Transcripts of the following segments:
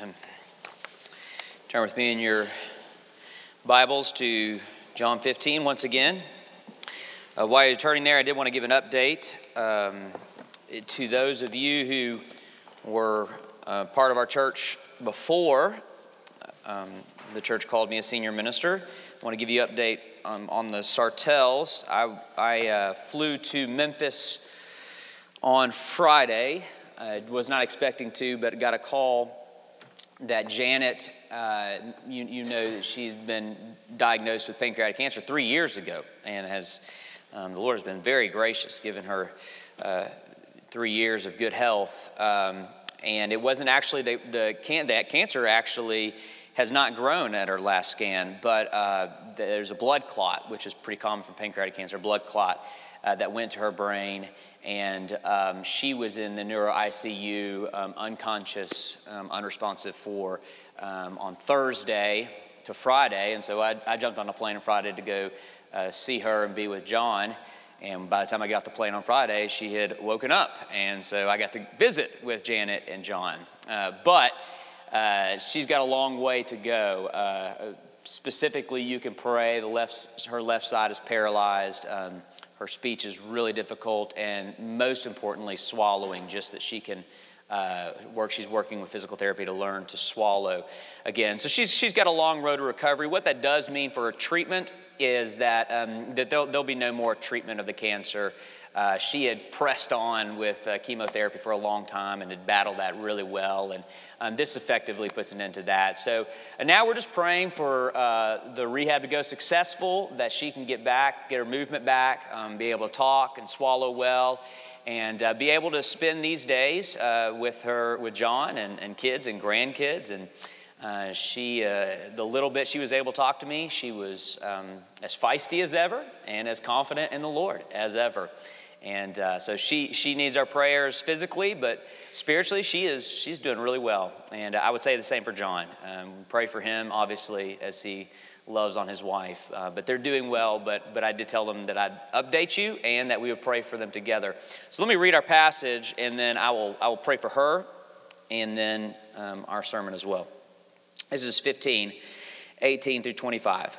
Um, turn with me in your Bibles to John 15 once again. Uh, while you're turning there, I did want to give an update um, to those of you who were uh, part of our church before um, the church called me a senior minister. I want to give you an update um, on the Sartells. I, I uh, flew to Memphis on Friday. I was not expecting to, but got a call that Janet, uh, you, you, know she's been diagnosed with pancreatic cancer three years ago and has, um, the Lord has been very gracious, giving her uh, three years of good health. Um, and it wasn't actually, the, the can, that cancer actually has not grown at her last scan, but uh, there's a blood clot, which is pretty common for pancreatic cancer, blood clot uh, that went to her brain and um, she was in the neuro ICU, um, unconscious, um, unresponsive for um, on Thursday to Friday. And so I, I, jumped on a plane on Friday to go uh, see her and be with John. And by the time I got off the plane on Friday, she had woken up. And so I got to visit with Janet and John. Uh, but uh, she's got a long way to go. Uh, specifically, you can pray. The left, her left side is paralyzed. Um, her speech is really difficult, and most importantly, swallowing, just that she can uh, work. She's working with physical therapy to learn to swallow again. So she's, she's got a long road to recovery. What that does mean for her treatment is that, um, that there'll, there'll be no more treatment of the cancer. Uh, she had pressed on with uh, chemotherapy for a long time and had battled that really well, and um, this effectively puts an end to that. So now we're just praying for uh, the rehab to go successful, that she can get back, get her movement back, um, be able to talk and swallow well, and uh, be able to spend these days uh, with her, with John and, and kids and grandkids, and uh, she, the little bit she was able to talk to me, she was um, as feisty as ever and as confident in the Lord as ever. And uh, so she, she needs our prayers physically, but spiritually, she is, she's doing really well. And I would say the same for John. Um, pray for him, obviously, as he loves on his wife. Uh, but they're doing well, but, but I did tell them that I'd update you and that we would pray for them together. So let me read our passage, and then I will, I will pray for her and then um, our sermon as well. This is 15, 18 through 25.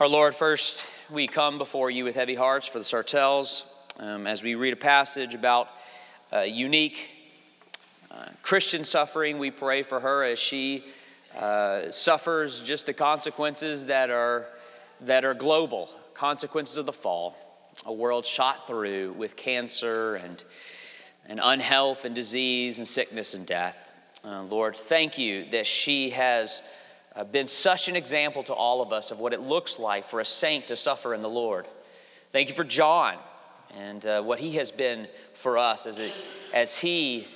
Our Lord, first we come before you with heavy hearts for the Sartells um, as we read a passage about unique uh, Christian suffering. We pray for her as she uh, suffers just the consequences that are, that are global, consequences of the fall. A world shot through with cancer and, and unhealth and disease and sickness and death. Uh, Lord, thank you that she has been such an example to all of us of what it looks like for a saint to suffer in the Lord. Thank you for John and uh, what he has been for us as, it, as he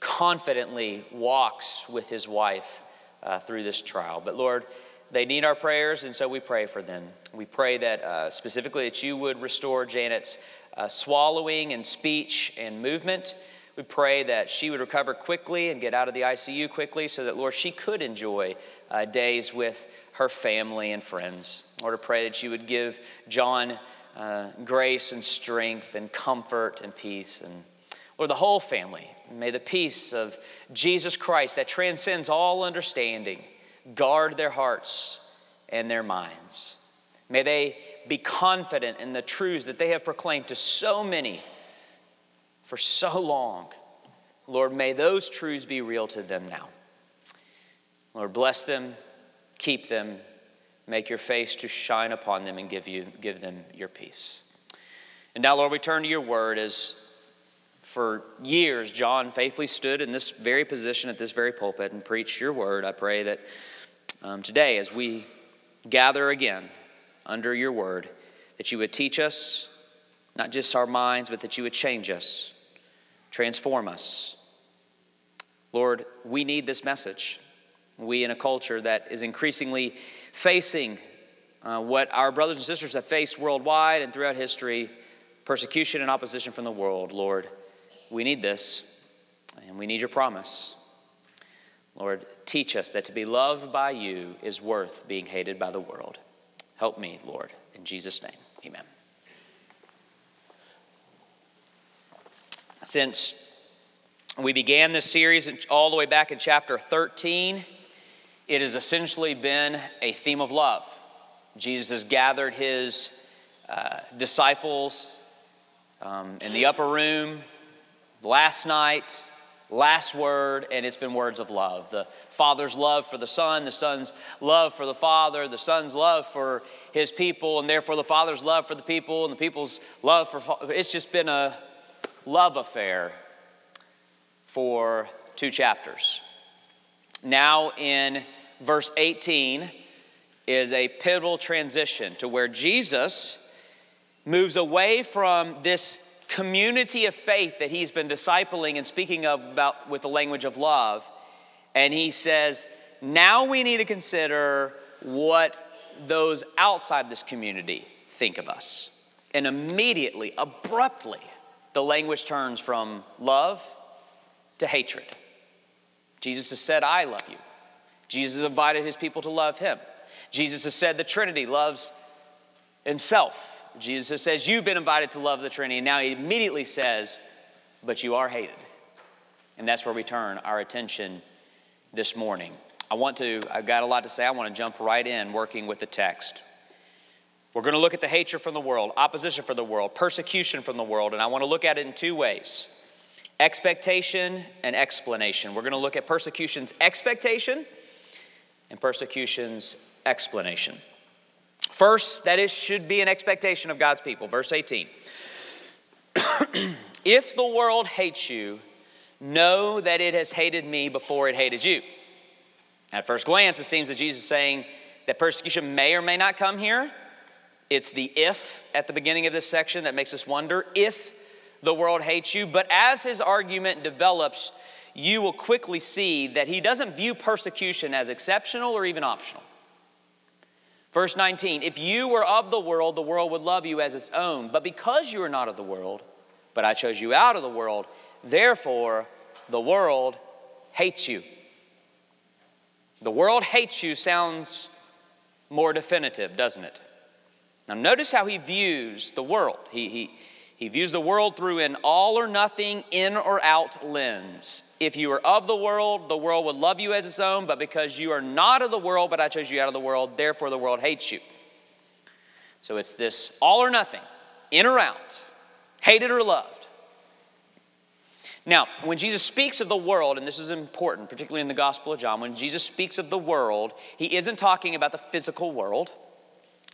confidently walks with his wife uh, through this trial. But Lord, they need our prayers, and so we pray for them. We pray that uh, specifically that you would restore Janet's uh, swallowing and speech and movement. We pray that she would recover quickly and get out of the ICU quickly so that, Lord, she could enjoy uh, days with her family and friends. Lord, I pray that you would give John uh, grace and strength and comfort and peace. And Lord, the whole family, may the peace of Jesus Christ that transcends all understanding guard their hearts and their minds. May they be confident in the truths that they have proclaimed to so many for so long. Lord, may those truths be real to them now. Lord, bless them, keep them, make your face to shine upon them, and give, you, give them your peace. And now, Lord, we turn to your word as for years John faithfully stood in this very position at this very pulpit and preached your word. I pray that um, today, as we gather again under your word, that you would teach us, not just our minds, but that you would change us, transform us. Lord, we need this message. We, in a culture that is increasingly facing uh, what our brothers and sisters have faced worldwide and throughout history persecution and opposition from the world, Lord, we need this and we need your promise. Lord, teach us that to be loved by you is worth being hated by the world. Help me, Lord. In Jesus' name, amen. Since we began this series all the way back in chapter 13, it has essentially been a theme of love. Jesus has gathered his uh, disciples um, in the upper room last night, last word, and it's been words of love. The Father's love for the Son, the Son's love for the Father, the Son's love for his people, and therefore the Father's love for the people, and the people's love for. It's just been a love affair for two chapters. Now, in verse 18, is a pivotal transition to where Jesus moves away from this community of faith that he's been discipling and speaking of about with the language of love. And he says, now we need to consider what those outside this community think of us. And immediately, abruptly, the language turns from love to hatred. Jesus has said, I love you. Jesus invited his people to love him. Jesus has said the Trinity loves himself Jesus says, You've been invited to love the Trinity. And now he immediately says, But you are hated. And that's where we turn our attention this morning. I want to, I've got a lot to say. I want to jump right in working with the text. We're going to look at the hatred from the world, opposition from the world, persecution from the world, and I want to look at it in two ways expectation and explanation. We're going to look at persecution's expectation and persecution's explanation. First, that is, should be an expectation of God's people. Verse 18. if the world hates you, know that it has hated me before it hated you. At first glance, it seems that Jesus is saying that persecution may or may not come here. It's the if at the beginning of this section that makes us wonder if the world hates you. But as his argument develops, you will quickly see that he doesn't view persecution as exceptional or even optional. Verse 19, if you were of the world, the world would love you as its own. But because you are not of the world, but I chose you out of the world, therefore the world hates you. The world hates you sounds more definitive, doesn't it? Now, notice how he views the world. He, he, he views the world through an all or nothing, in or out lens. If you are of the world, the world would love you as its own, but because you are not of the world, but I chose you out of the world, therefore the world hates you. So it's this all or nothing, in or out, hated or loved. Now, when Jesus speaks of the world, and this is important, particularly in the Gospel of John, when Jesus speaks of the world, he isn't talking about the physical world.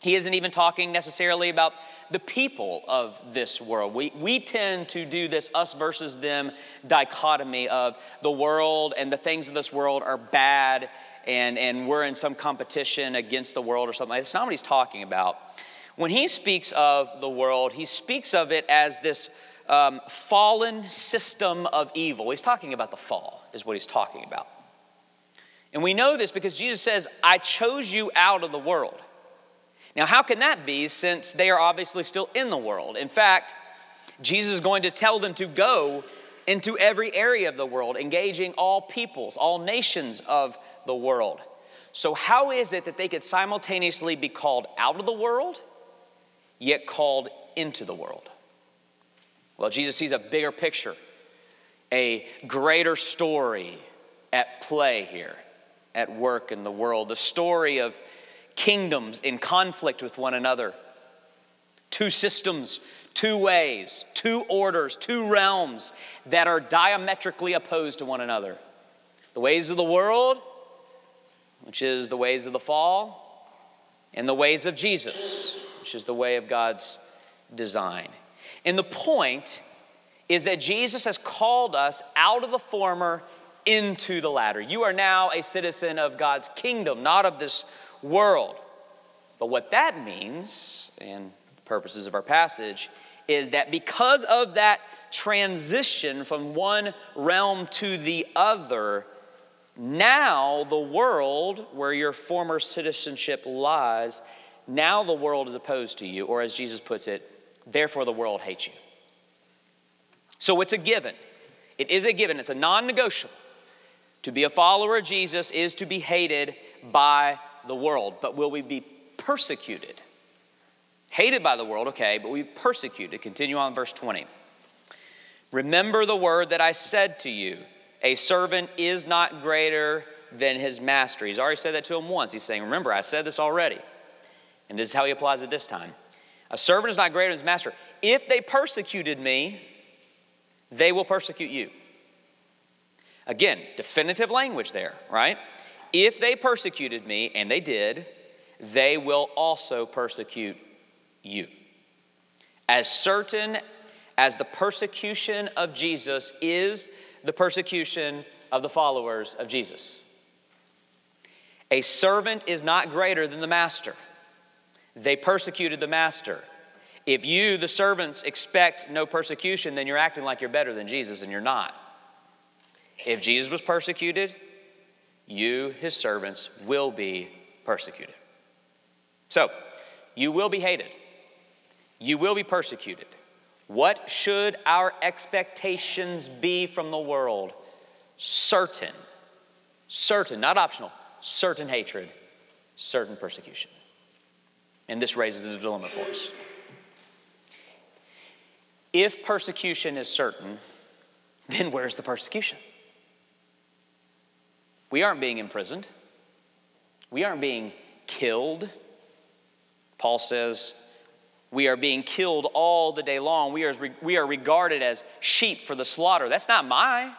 He isn't even talking necessarily about the people of this world. We, we tend to do this us versus them dichotomy of the world and the things of this world are bad and, and we're in some competition against the world or something. That's not what he's talking about. When he speaks of the world, he speaks of it as this um, fallen system of evil. He's talking about the fall, is what he's talking about. And we know this because Jesus says, I chose you out of the world. Now, how can that be since they are obviously still in the world? In fact, Jesus is going to tell them to go into every area of the world, engaging all peoples, all nations of the world. So, how is it that they could simultaneously be called out of the world, yet called into the world? Well, Jesus sees a bigger picture, a greater story at play here, at work in the world. The story of kingdoms in conflict with one another. Two systems, two ways, two orders, two realms that are diametrically opposed to one another. The ways of the world which is the ways of the fall, and the ways of Jesus, which is the way of God's design. And the point is that Jesus has called us out of the former into the latter. You are now a citizen of God's kingdom, not of this world. But what that means, and the purposes of our passage, is that because of that transition from one realm to the other, now the world where your former citizenship lies, now the world is opposed to you, or as Jesus puts it, therefore the world hates you. So it's a given. It is a given, it's a non negotiable. To be a follower of Jesus is to be hated by the world. But will we be persecuted? Hated by the world, okay, but we persecuted. Continue on verse 20. Remember the word that I said to you a servant is not greater than his master. He's already said that to him once. He's saying, Remember, I said this already. And this is how he applies it this time. A servant is not greater than his master. If they persecuted me, they will persecute you. Again, definitive language there, right? If they persecuted me, and they did, they will also persecute you. As certain as the persecution of Jesus is the persecution of the followers of Jesus. A servant is not greater than the master. They persecuted the master. If you, the servants, expect no persecution, then you're acting like you're better than Jesus, and you're not. If Jesus was persecuted, you, his servants, will be persecuted. So, you will be hated. You will be persecuted. What should our expectations be from the world? Certain, certain, not optional, certain hatred, certain persecution. And this raises a dilemma for us. If persecution is certain, then where's the persecution? We aren't being imprisoned. We aren't being killed. Paul says, we are being killed all the day long. We are, we are regarded as sheep for the slaughter. That's not my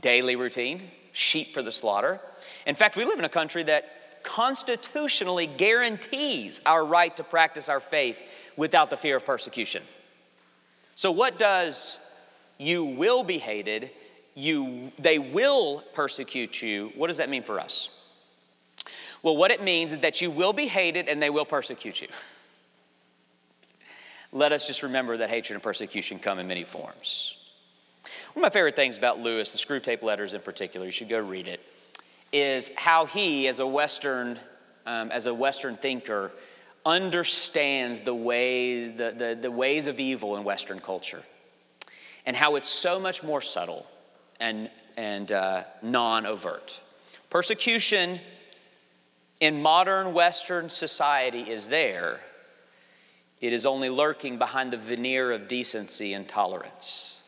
daily routine, sheep for the slaughter. In fact, we live in a country that constitutionally guarantees our right to practice our faith without the fear of persecution. So, what does you will be hated you, they will persecute you, what does that mean for us? Well, what it means is that you will be hated and they will persecute you. Let us just remember that hatred and persecution come in many forms. One of my favorite things about Lewis, the Screwtape Letters in particular, you should go read it, is how he, as a Western, um, as a Western thinker, understands the ways, the, the, the ways of evil in Western culture and how it's so much more subtle and, and uh, non overt. Persecution in modern Western society is there, it is only lurking behind the veneer of decency and tolerance.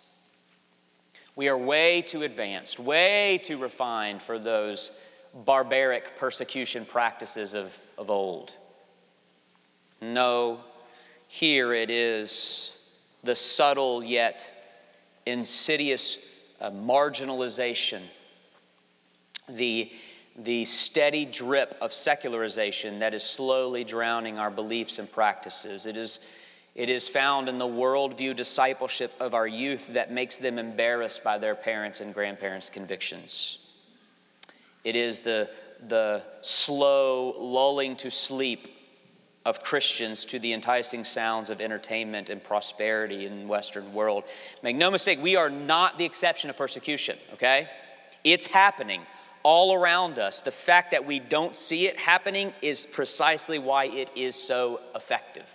We are way too advanced, way too refined for those barbaric persecution practices of, of old. No, here it is the subtle yet insidious uh, marginalization, the, the steady drip of secularization that is slowly drowning our beliefs and practices. It is, it is found in the worldview discipleship of our youth that makes them embarrassed by their parents' and grandparents' convictions. It is the, the slow lulling to sleep of Christians to the enticing sounds of entertainment and prosperity in the Western world. Make no mistake, we are not the exception of persecution, okay? It's happening all around us. The fact that we don't see it happening is precisely why it is so effective.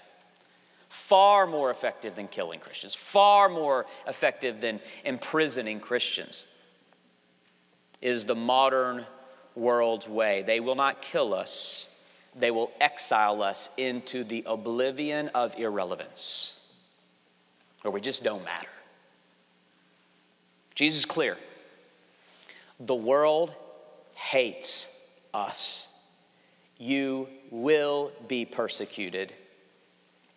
Far more effective than killing Christians, far more effective than imprisoning Christians is the modern world's way. They will not kill us they will exile us into the oblivion of irrelevance, where we just don't matter. Jesus is clear. The world hates us. You will be persecuted.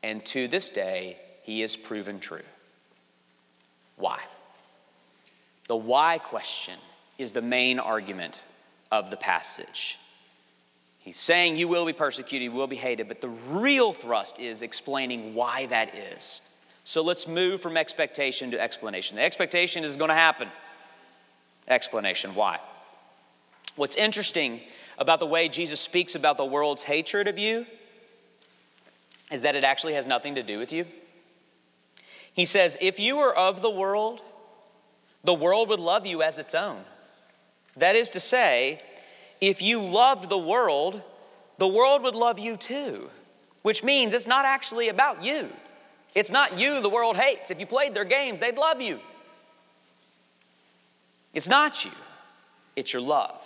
And to this day, he is proven true. Why? The why question is the main argument of the passage. He's saying you will be persecuted, you will be hated, but the real thrust is explaining why that is. So let's move from expectation to explanation. The expectation is going to happen. Explanation why? What's interesting about the way Jesus speaks about the world's hatred of you is that it actually has nothing to do with you. He says, If you were of the world, the world would love you as its own. That is to say, if you loved the world, the world would love you too, which means it's not actually about you. It's not you the world hates. If you played their games, they'd love you. It's not you, it's your love.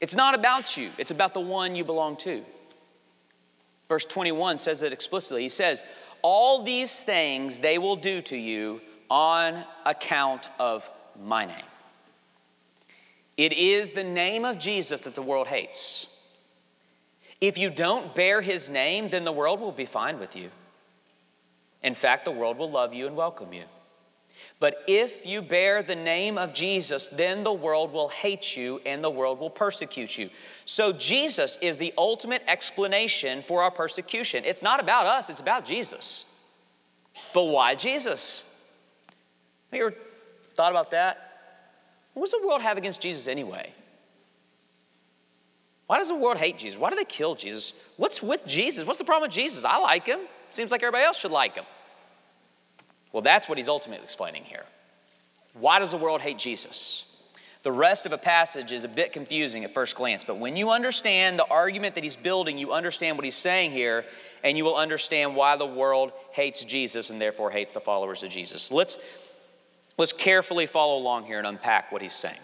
It's not about you, it's about the one you belong to. Verse 21 says it explicitly. He says, All these things they will do to you on account of my name. It is the name of Jesus that the world hates. If you don't bear his name, then the world will be fine with you. In fact, the world will love you and welcome you. But if you bear the name of Jesus, then the world will hate you and the world will persecute you. So, Jesus is the ultimate explanation for our persecution. It's not about us, it's about Jesus. But why Jesus? Have you ever thought about that? What does the world have against Jesus anyway? Why does the world hate Jesus? Why do they kill Jesus? What's with Jesus? What's the problem with Jesus? I like him. Seems like everybody else should like him. Well, that's what he's ultimately explaining here. Why does the world hate Jesus? The rest of a passage is a bit confusing at first glance, but when you understand the argument that he's building, you understand what he's saying here, and you will understand why the world hates Jesus and therefore hates the followers of Jesus. Let's, let's carefully follow along here and unpack what he's saying.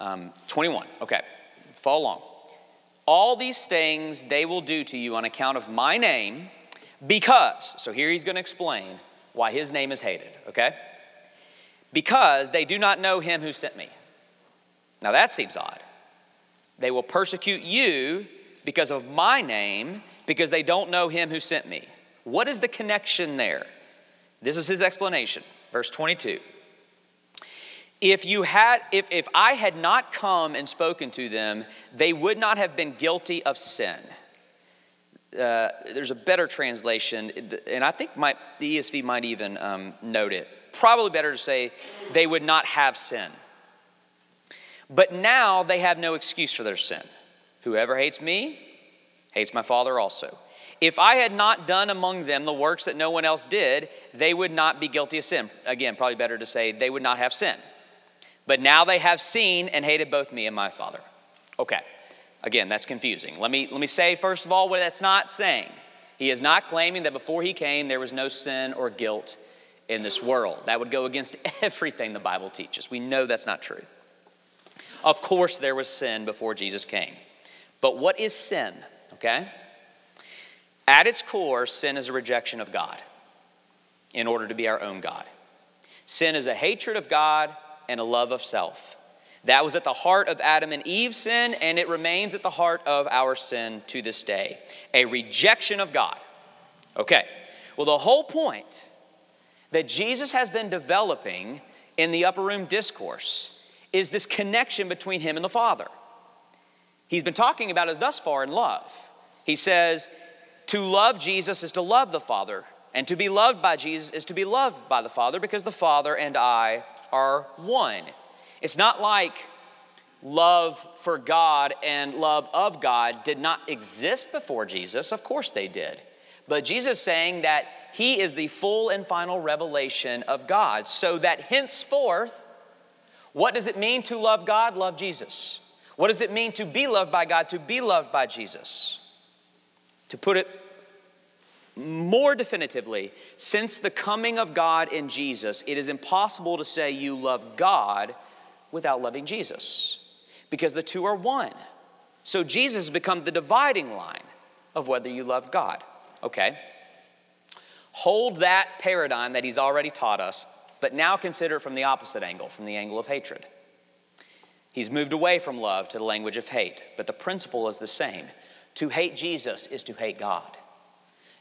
Um, 21, okay, follow along. All these things they will do to you on account of my name, because, so here he's going to explain why his name is hated, okay? Because they do not know him who sent me. Now that seems odd. They will persecute you because of my name, because they don't know him who sent me. What is the connection there? This is his explanation. Verse 22. If you had if, if I had not come and spoken to them, they would not have been guilty of sin. Uh, there's a better translation, and I think my, the ESV might even um, note it. Probably better to say they would not have sin. But now they have no excuse for their sin. Whoever hates me hates my Father also. If I had not done among them the works that no one else did, they would not be guilty of sin. Again, probably better to say they would not have sin. But now they have seen and hated both me and my Father. Okay. Again, that's confusing. Let me, let me say, first of all, what that's not saying. He is not claiming that before he came, there was no sin or guilt in this world. That would go against everything the Bible teaches. We know that's not true. Of course, there was sin before Jesus came. But what is sin? Okay? At its core, sin is a rejection of God in order to be our own God. Sin is a hatred of God and a love of self. That was at the heart of Adam and Eve's sin, and it remains at the heart of our sin to this day a rejection of God. Okay, well, the whole point that Jesus has been developing in the upper room discourse is this connection between him and the Father. He's been talking about it thus far in love. He says, to love Jesus is to love the Father, and to be loved by Jesus is to be loved by the Father because the Father and I are one. It's not like love for God and love of God did not exist before Jesus. Of course they did. But Jesus saying that he is the full and final revelation of God, so that henceforth, what does it mean to love God? Love Jesus. What does it mean to be loved by God? To be loved by Jesus. To put it more definitively, since the coming of God in Jesus, it is impossible to say you love God without loving Jesus because the two are one. So Jesus has become the dividing line of whether you love God. Okay? Hold that paradigm that he's already taught us, but now consider it from the opposite angle, from the angle of hatred. He's moved away from love to the language of hate, but the principle is the same. To hate Jesus is to hate God.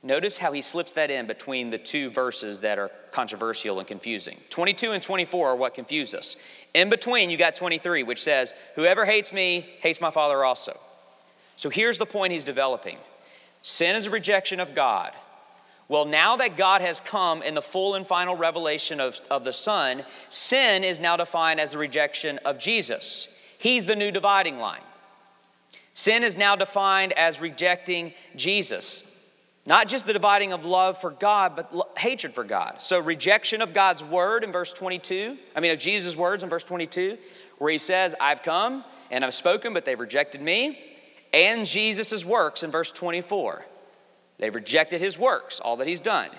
Notice how he slips that in between the two verses that are controversial and confusing. 22 and 24 are what confuse us. In between, you got 23, which says, Whoever hates me hates my Father also. So here's the point he's developing sin is a rejection of God. Well, now that God has come in the full and final revelation of, of the Son, sin is now defined as the rejection of Jesus. He's the new dividing line. Sin is now defined as rejecting Jesus. Not just the dividing of love for God, but lo- hatred for God. So, rejection of God's word in verse 22, I mean, of Jesus' words in verse 22, where he says, I've come and I've spoken, but they've rejected me, and Jesus' works in verse 24. They've rejected his works, all that he's done.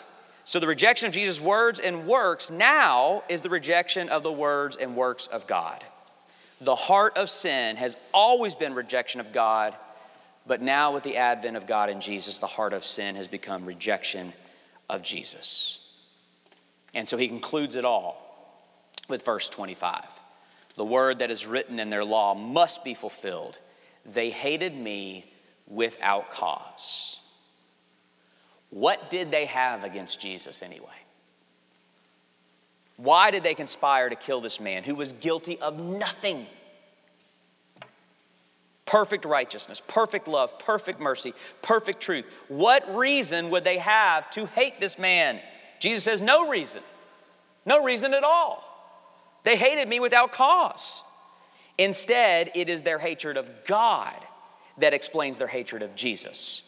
So, the rejection of Jesus' words and works now is the rejection of the words and works of God. The heart of sin has always been rejection of God but now, with the advent of God in Jesus, the heart of sin has become rejection of Jesus. And so he concludes it all with verse 25 The word that is written in their law must be fulfilled. They hated me without cause. What did they have against Jesus anyway? Why did they conspire to kill this man who was guilty of nothing? perfect righteousness, perfect love, perfect mercy, perfect truth. What reason would they have to hate this man? Jesus says, No reason. No reason at all. They hated me without cause. Instead, it is their hatred of God that explains their hatred of Jesus.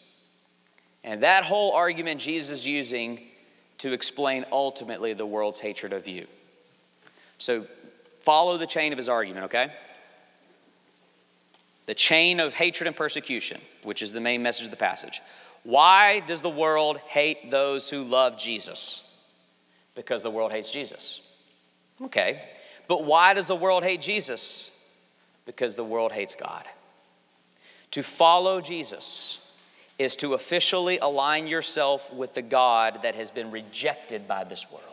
And that whole argument Jesus is using to explain ultimately the world's hatred of you. So follow the chain of his argument, okay? the chain of hatred and persecution, which is the main message of the passage. Why does the world hate those who love Jesus? Because the world hates Jesus. Okay, but why does the world hate Jesus? Because the world hates God. To follow Jesus is to officially align yourself with the God that has been rejected by this world.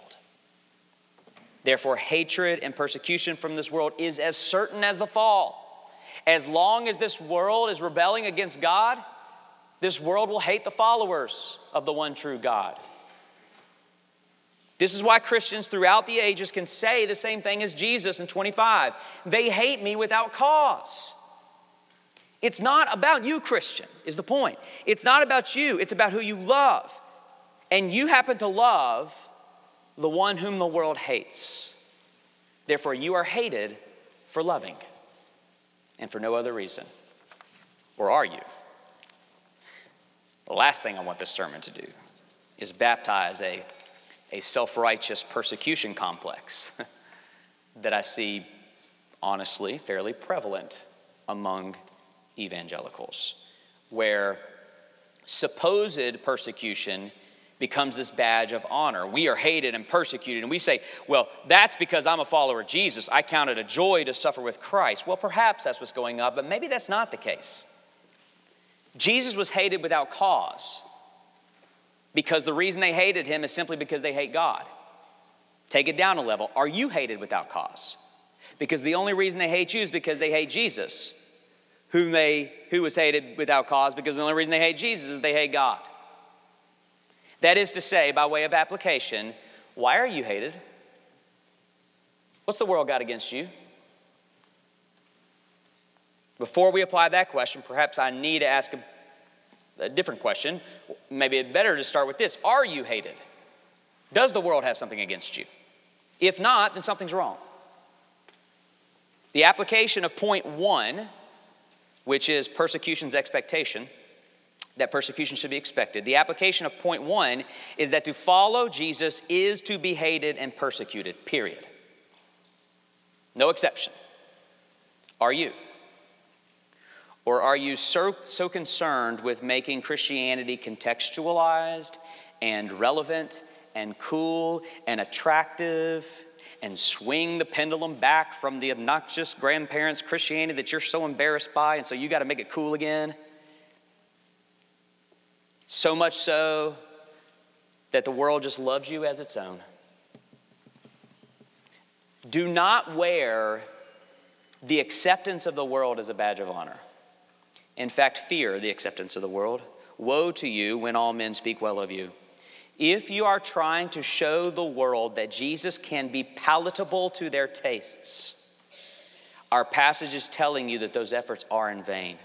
Therefore, hatred and persecution from this world is as certain as the fall. As long as this world is rebelling against God, this world will hate the followers of the one true God. This is why Christians throughout the ages can say the same thing as Jesus in 25. They hate me without cause. It's not about you, Christian, is the point. It's not about you, it's about who you love. And you happen to love the one whom the world hates. Therefore, you are hated for loving and for no other reason? Or are you? The last thing I want this sermon to do is baptize a, a self righteous persecution complex that I see, honestly, fairly prevalent among evangelicals, where supposed persecution becomes this badge of honor. We are hated and persecuted, and we say, well, that's because I'm a follower of Jesus. I count it a joy to suffer with Christ. Well, perhaps that's what's going on, but maybe that's not the case. Jesus was hated without cause because the reason they hated him is simply because they hate God. Take it down a level. Are you hated without cause? Because the only reason they hate you is because they hate Jesus, whom they who was hated without cause, because the only reason they hate Jesus is they hate God. That is to say, by way of application, why are you hated? What's the world got against you? Before we apply that question, perhaps I need to ask a, a different question. Maybe it's better to start with this Are you hated? Does the world have something against you? If not, then something's wrong. The application of point one, which is persecution's expectation, that persecution should be expected. The application of point one is that to follow Jesus is to be hated and persecuted, period. No exception. Are you? Or are you so, so concerned with making Christianity contextualized and relevant and cool and attractive and swing the pendulum back from the obnoxious grandparents' Christianity that you're so embarrassed by, and so you got to make it cool again? So much so that the world just loves you as its own. Do not wear the acceptance of the world as a badge of honor. In fact, fear the acceptance of the world. Woe to you when all men speak well of you. If you are trying to show the world that Jesus can be palatable to their tastes, our passage is telling you that those efforts are in vain.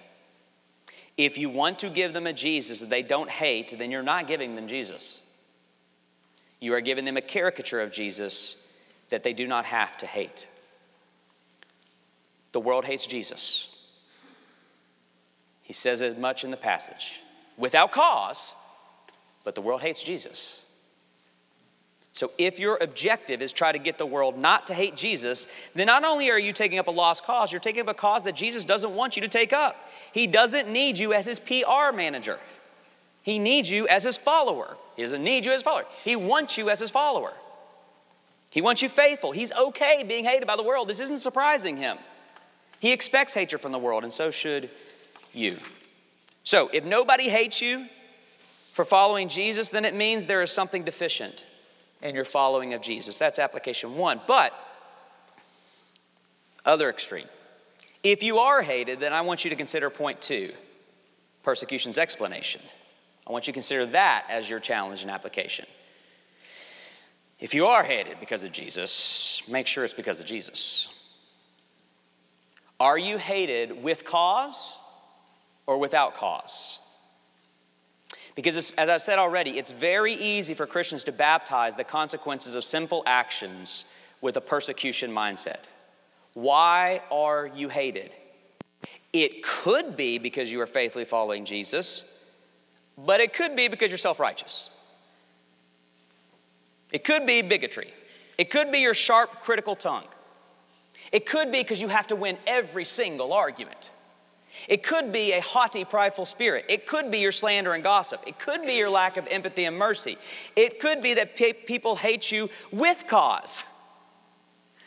If you want to give them a Jesus that they don't hate, then you're not giving them Jesus. You are giving them a caricature of Jesus that they do not have to hate. The world hates Jesus. He says as much in the passage without cause, but the world hates Jesus. So if your objective is try to get the world not to hate Jesus, then not only are you taking up a lost cause, you're taking up a cause that Jesus doesn't want you to take up. He doesn't need you as his PR manager. He needs you as his follower. He doesn't need you as a follower. He wants you as his follower. He wants you faithful. He's okay being hated by the world. This isn't surprising him. He expects hatred from the world, and so should you. So, if nobody hates you for following Jesus, then it means there is something deficient in your following of Jesus. That's application one. But, other extreme. If you are hated, then I want you to consider point two persecution's explanation. I want you to consider that as your challenge and application. If you are hated because of Jesus, make sure it's because of Jesus. Are you hated with cause or without cause? Because, as I said already, it's very easy for Christians to baptize the consequences of sinful actions with a persecution mindset. Why are you hated? It could be because you are faithfully following Jesus, but it could be because you're self righteous. It could be bigotry. It could be your sharp, critical tongue. It could be because you have to win every single argument. It could be a haughty, prideful spirit. It could be your slander and gossip. It could be your lack of empathy and mercy. It could be that pe- people hate you with cause.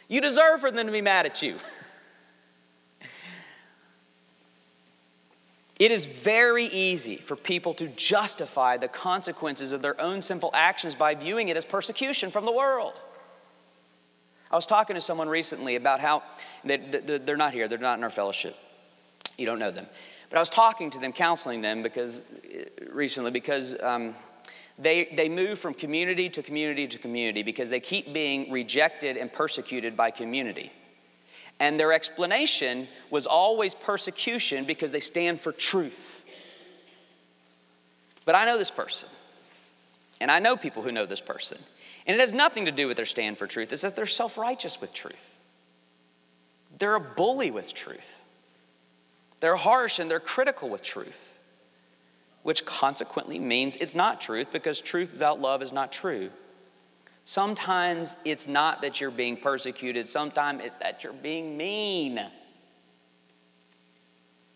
You deserve for them to be mad at you. It is very easy for people to justify the consequences of their own sinful actions by viewing it as persecution from the world. I was talking to someone recently about how they, they're not here, they're not in our fellowship. You don't know them. But I was talking to them, counseling them because recently because um, they, they move from community to community to community because they keep being rejected and persecuted by community. And their explanation was always persecution because they stand for truth. But I know this person, and I know people who know this person. And it has nothing to do with their stand for truth, it's that they're self righteous with truth. They're a bully with truth. They're harsh and they're critical with truth, which consequently means it's not truth because truth without love is not true. Sometimes it's not that you're being persecuted, sometimes it's that you're being mean.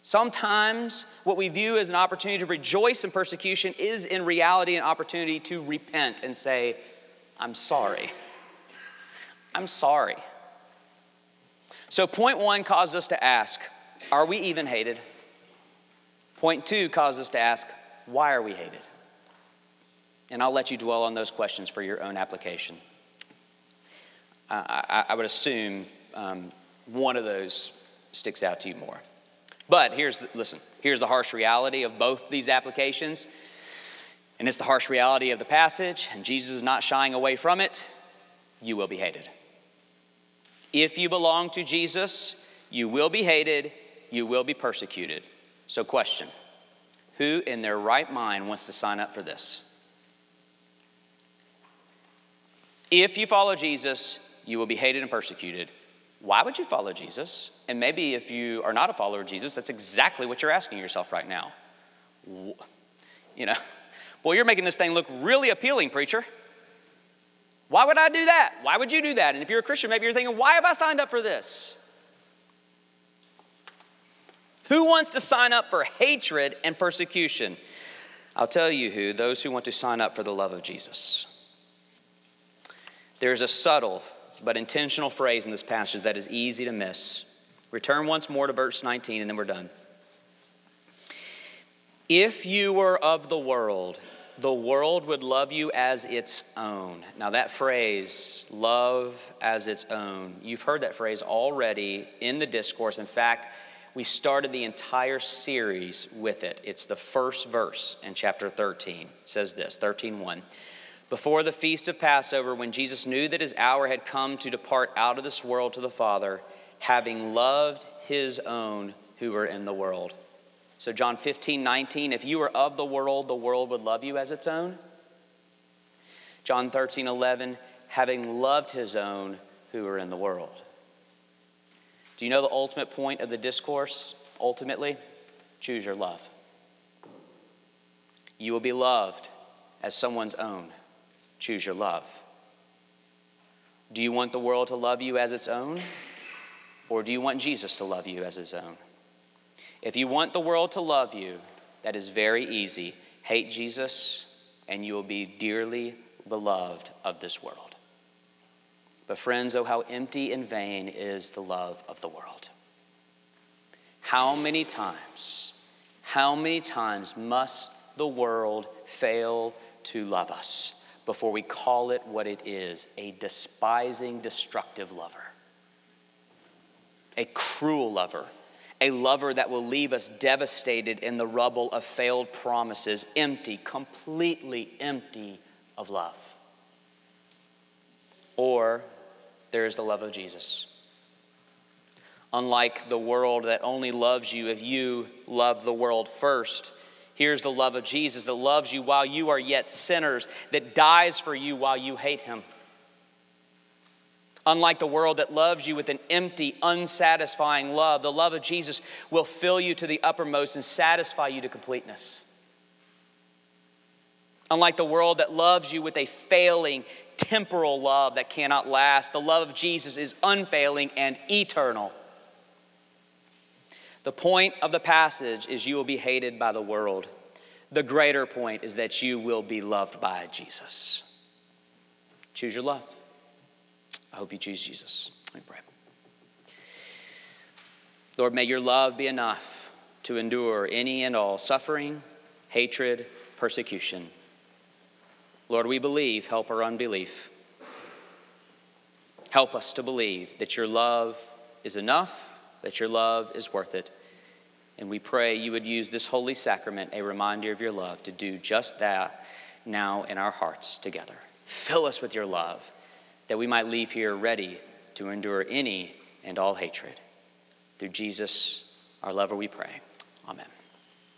Sometimes what we view as an opportunity to rejoice in persecution is in reality an opportunity to repent and say, I'm sorry. I'm sorry. So, point one caused us to ask, Are we even hated? Point two causes us to ask, Why are we hated? And I'll let you dwell on those questions for your own application. I, I, would assume um, one of those sticks out to you more. But here's, the, listen, here's the harsh reality of both these applications. And it's the harsh reality of the passage, and Jesus is not shying away from it. You will be hated. If you belong to Jesus, you will be hated, you will be persecuted. So, question Who in their right mind wants to sign up for this? If you follow Jesus, you will be hated and persecuted. Why would you follow Jesus? And maybe if you are not a follower of Jesus, that's exactly what you're asking yourself right now. You know, boy, you're making this thing look really appealing, preacher. Why would I do that? Why would you do that? And if you're a Christian, maybe you're thinking, why have I signed up for this? Who wants to sign up for hatred and persecution? I'll tell you who those who want to sign up for the love of Jesus. There's a subtle but intentional phrase in this passage that is easy to miss. Return once more to verse 19 and then we're done. If you were of the world, the world would love you as its own. Now, that phrase, love as its own, you've heard that phrase already in the discourse. In fact, we started the entire series with it. It's the first verse in chapter 13. It says this 13 1. Before the feast of Passover, when Jesus knew that his hour had come to depart out of this world to the Father, having loved his own who were in the world. So, John 15, 19, if you were of the world, the world would love you as its own. John 13, 11, having loved his own who are in the world. Do you know the ultimate point of the discourse? Ultimately, choose your love. You will be loved as someone's own. Choose your love. Do you want the world to love you as its own? Or do you want Jesus to love you as his own? If you want the world to love you, that is very easy. Hate Jesus, and you will be dearly beloved of this world. But, friends, oh, how empty and vain is the love of the world. How many times, how many times must the world fail to love us before we call it what it is a despising, destructive lover? A cruel lover a lover that will leave us devastated in the rubble of failed promises, empty, completely empty of love. Or there is the love of Jesus. Unlike the world that only loves you if you love the world first, here's the love of Jesus that loves you while you are yet sinners, that dies for you while you hate him. Unlike the world that loves you with an empty, unsatisfying love, the love of Jesus will fill you to the uppermost and satisfy you to completeness. Unlike the world that loves you with a failing, temporal love that cannot last, the love of Jesus is unfailing and eternal. The point of the passage is you will be hated by the world. The greater point is that you will be loved by Jesus. Choose your love. I hope you choose Jesus. Let pray. Lord, may your love be enough to endure any and all suffering, hatred, persecution. Lord, we believe, help our unbelief. Help us to believe that your love is enough, that your love is worth it. And we pray you would use this holy sacrament, a reminder of your love, to do just that now in our hearts together. Fill us with your love that we might leave here ready to endure any and all hatred. Through Jesus, our lover, we pray. Amen.